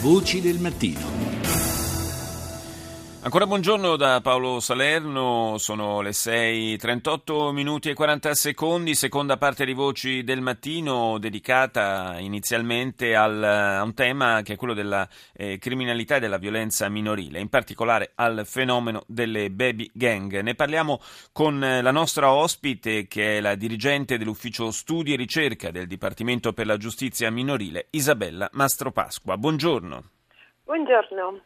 Voci del mattino. Ancora buongiorno da Paolo Salerno, sono le 6.38 minuti e 40 secondi, seconda parte di Voci del Mattino dedicata inizialmente al, a un tema che è quello della eh, criminalità e della violenza minorile, in particolare al fenomeno delle baby gang. Ne parliamo con la nostra ospite che è la dirigente dell'ufficio studi e ricerca del Dipartimento per la giustizia minorile, Isabella Mastropasqua. Buongiorno. Buongiorno.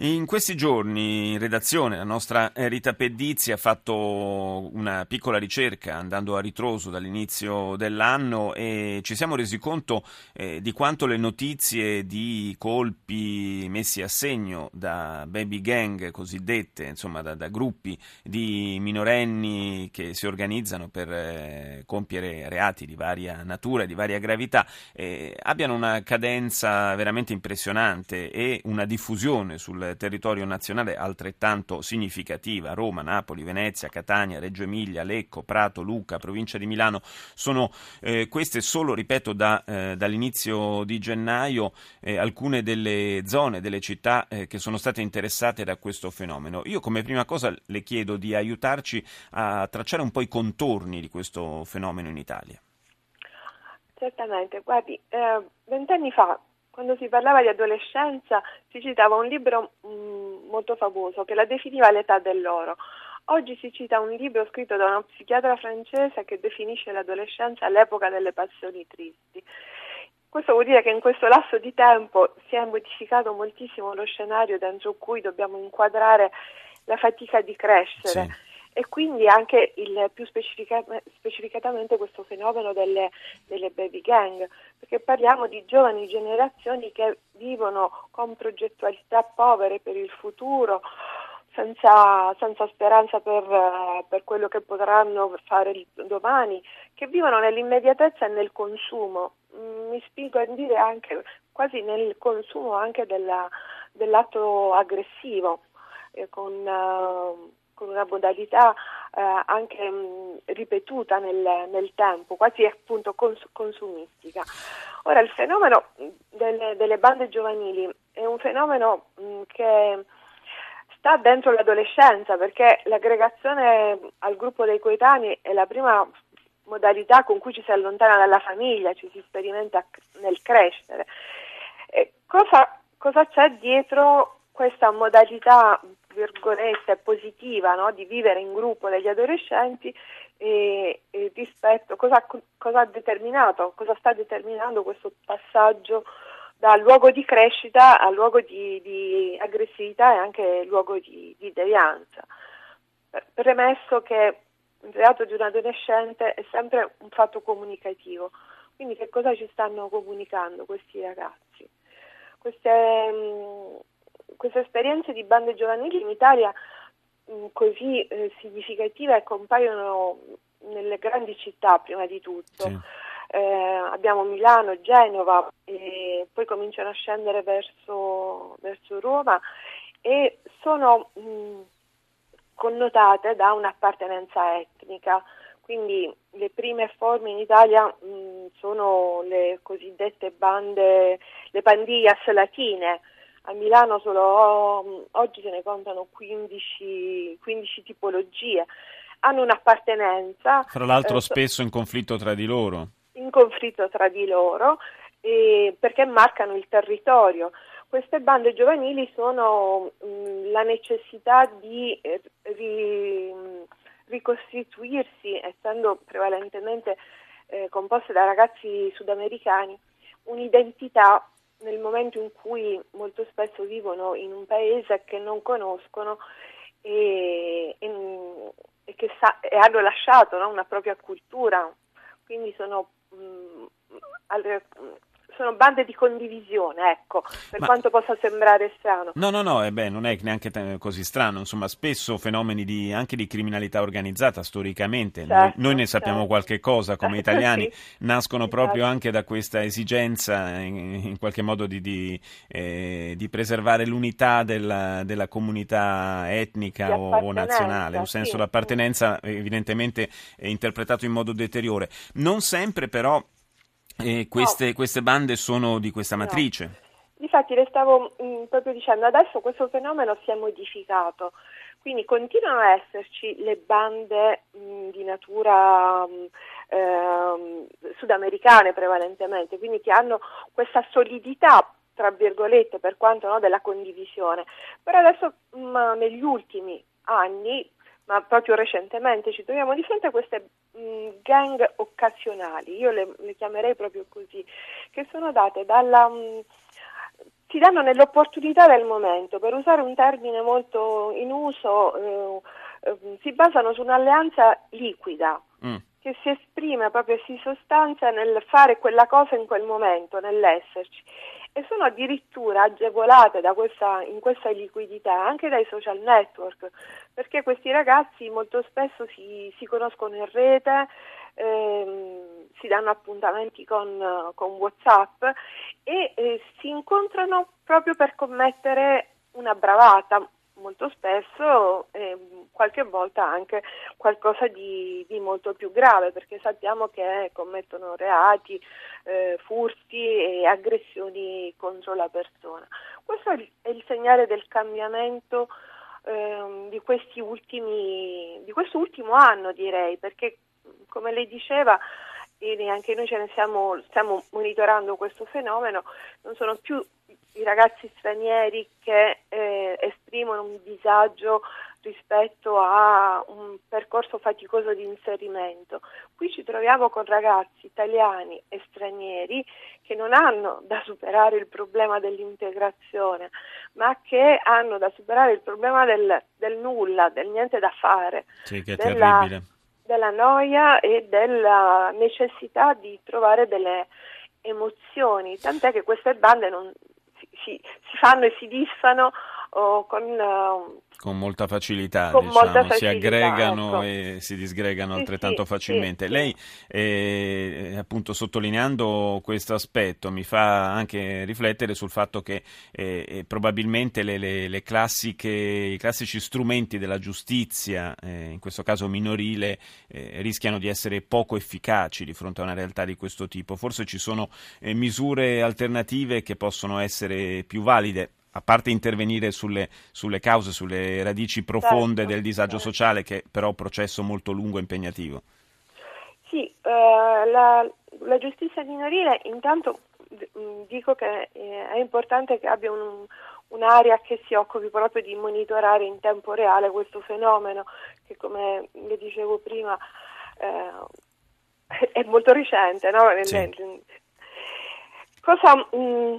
In questi giorni in redazione la nostra Rita Pedizzi ha fatto una piccola ricerca andando a ritroso dall'inizio dell'anno e ci siamo resi conto eh, di quanto le notizie di colpi messi a segno da baby gang cosiddette, insomma da, da gruppi di minorenni che si organizzano per eh, compiere reati di varia natura, di varia gravità, eh, abbiano una cadenza veramente impressionante e una diffusione sul territorio nazionale altrettanto significativa. Roma, Napoli, Venezia, Catania, Reggio Emilia, Lecco, Prato, Luca, provincia di Milano, sono eh, queste solo, ripeto, da, eh, dall'inizio di gennaio eh, alcune delle zone, delle città eh, che sono state interessate da questo fenomeno. Io come prima cosa le chiedo di aiutarci a tracciare un po' i contorni di questo fenomeno in Italia. Certamente, guardi, eh, vent'anni fa quando si parlava di adolescenza si citava un libro mh, mm, molto famoso che la definiva l'età dell'oro. Oggi si cita un libro scritto da una psichiatra francese che definisce l'adolescenza l'epoca delle passioni tristi. Questo vuol dire che in questo lasso di tempo si è modificato moltissimo lo scenario dentro cui dobbiamo inquadrare la fatica di crescere. Sì e quindi anche il, più specifica, specificatamente questo fenomeno delle, delle, baby gang, perché parliamo di giovani generazioni che vivono con progettualità povere per il futuro, senza, senza speranza per, per, quello che potranno fare domani, che vivono nell'immediatezza e nel consumo, mm, mi spingo a dire anche quasi nel consumo anche della, dell'atto aggressivo. Eh, con, uh, con una modalità eh, anche mh, ripetuta nel, nel, tempo, quasi appunto cons- consumistica. Ora il fenomeno delle, delle, bande giovanili è un fenomeno mh, che sta dentro l'adolescenza perché l'aggregazione al gruppo dei coetanei è la prima modalità con cui ci si allontana dalla famiglia, ci si sperimenta nel crescere. Cosa, cosa, c'è dietro questa modalità virgolette, positiva no? di vivere in gruppo degli adolescenti e, e rispetto cosa, cosa ha determinato, cosa sta determinando questo passaggio dal luogo di crescita al luogo di, di aggressività e anche luogo di, di devianza. Premesso che il reato di un adolescente è sempre un fatto comunicativo, quindi che cosa ci stanno comunicando questi ragazzi? Queste, mh, queste esperienze di bande giovanili in Italia mm, così eh, significative compaiono nelle grandi città prima di tutto. Sì. Eh, abbiamo Milano, Genova e poi cominciano a scendere verso, verso Roma e sono mh, mm, connotate da un'appartenenza etnica. Quindi le prime forme in Italia mh, mm, sono le cosiddette bande, le pandillas latine, a Milano solo oggi se ne contano 15, 15 tipologie, hanno un'appartenenza. Fra l'altro eh, spesso in conflitto tra di loro. In conflitto tra di loro eh, perché marcano il territorio. Queste bande giovanili sono mh, la necessità di eh, ri, ricostituirsi, essendo prevalentemente eh, composte da ragazzi sudamericani, un'identità nel momento in cui molto spesso vivono in un paese che non conoscono e, e, e che sa, e hanno lasciato no, una propria cultura, quindi sono mh, mm, sono bande di condivisione, ecco, per Ma... quanto possa sembrare strano. No, no, no, eh beh, non è neanche così strano, insomma, spesso fenomeni di, anche di criminalità organizzata storicamente, certo, noi, noi, ne sappiamo certo. qualche cosa come italiani, sì. nascono esatto. proprio anche da questa esigenza in, in qualche modo di, di, eh, di preservare l'unità della, della comunità etnica o, o, nazionale, un senso sì, d'appartenenza sì. evidentemente interpretato in modo deteriore. Non sempre però e queste, no. queste, bande sono di questa matrice? No. Infatti le stavo mh, mm, proprio dicendo, adesso questo fenomeno si è modificato, quindi continuano a esserci le bande mh, mm, di natura mh, eh, sudamericane prevalentemente, quindi che hanno questa solidità tra virgolette per quanto no, della condivisione, però adesso negli ultimi anni ma proprio recentemente ci troviamo di fronte a queste mh, gang occasionali, io le, le, chiamerei proprio così, che sono date dalla... Mh, si danno nell'opportunità del momento, per usare un termine molto in uso, eh, eh, si basano su un'alleanza liquida. Mm che si esprime proprio si sostanzia nel fare quella cosa in quel momento, nell'esserci e sono addirittura agevolate questa, in questa liquidità anche dai social network, perché questi ragazzi molto spesso si, si conoscono in rete, ehm, si danno appuntamenti con, con Whatsapp e eh, si incontrano proprio per commettere una bravata, molto spesso e qualche volta anche qualcosa di, di, molto più grave perché sappiamo che commettono reati, eh, furti e aggressioni contro la persona. Questo è il, è il segnale del cambiamento eh, di, questi ultimi, di questo ultimo anno direi perché come lei diceva e anche noi ce ne stiamo, stiamo monitorando questo fenomeno, non sono più i ragazzi stranieri che eh, esprimono un disagio rispetto a un percorso faticoso di inserimento. Qui ci troviamo con ragazzi italiani e stranieri che non hanno da superare il problema dell'integrazione, ma che hanno da superare il problema del, del nulla, del niente da fare. Sì, della. Della noia e della necessità di trovare delle emozioni, tant'è che queste bande non, si, si fanno e si disfano oh, con, uh, con molta facilità, con diciamo, molta facilità, si aggregano ecco. e si disgregano sì, altrettanto sì, facilmente. Sì, Lei, eh, appunto, sottolineando questo aspetto, mi fa anche riflettere sul fatto che eh, eh, probabilmente le, le, le classiche, i classici strumenti della giustizia, eh, in questo caso minorile, eh, rischiano di essere poco efficaci di fronte a una realtà di questo tipo. Forse ci sono eh, misure alternative che possono essere più valide a parte intervenire sulle, sulle, cause, sulle radici profonde certo, del disagio certo. sociale, che però è un processo molto lungo e impegnativo. Sì, eh, la, la, giustizia minorile intanto mm, dico che eh, è importante che abbia un, un'area che si occupi proprio di monitorare in tempo reale questo fenomeno, che come le dicevo prima eh, è molto recente. No? Sì. Cosa, mh, mm,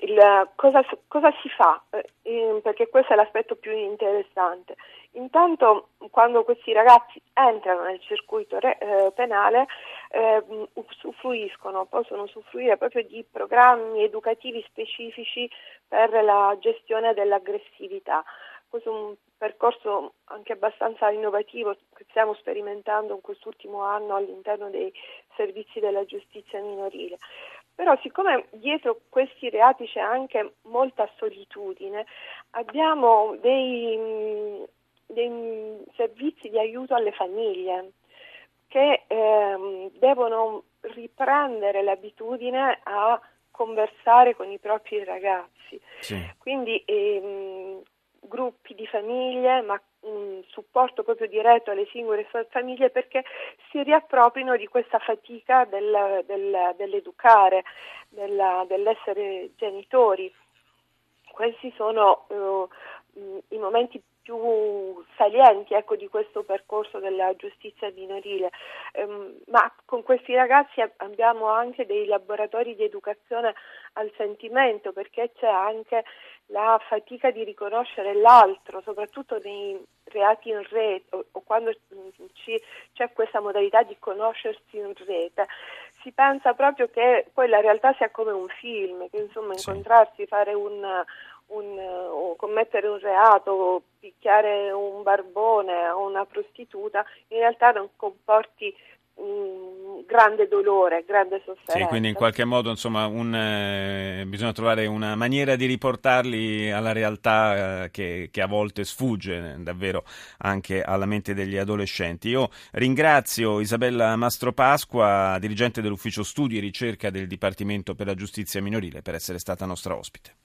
il, cosa, cosa, si fa? Eh, perché questo è l'aspetto più interessante. Intanto quando questi ragazzi entrano nel circuito re, eh, penale eh, usufruiscono, possono usufruire proprio di programmi educativi specifici per la gestione dell'aggressività. Questo è un percorso anche abbastanza innovativo che stiamo sperimentando in quest'ultimo anno all'interno dei servizi della giustizia minorile. Però siccome dietro questi reati c'è anche molta solitudine, abbiamo dei, dei servizi di aiuto alle famiglie che ehm, devono riprendere l'abitudine a conversare con i propri ragazzi. Sì. Quindi ehm, gruppi di famiglie, ma un supporto proprio diretto alle singole famiglie perché si riappropriano di questa fatica del, del, dell'educare, della, dell'essere genitori. Questi sono uh, i momenti più salienti ecco, di questo percorso della giustizia minorile, um, ma con questi ragazzi abbiamo anche dei laboratori di educazione al sentimento perché c'è anche la fatica di riconoscere l'altro, soprattutto nei reati in rete o, o quando ci, c'è questa modalità di conoscersi in rete, si pensa proprio che poi la realtà sia come un film, che insomma incontrarsi, fare un, un, o commettere un reato, o picchiare un barbone o una prostituta, in realtà non comporti grande dolore, grande sofferenza. Sì, quindi in qualche modo insomma, un, eh, bisogna trovare una maniera di riportarli alla realtà eh, che, che, a volte sfugge eh, davvero anche alla mente degli adolescenti. Io ringrazio Isabella Mastropasqua, dirigente dell'ufficio studi e ricerca del Dipartimento per la giustizia minorile, per essere stata nostra ospite.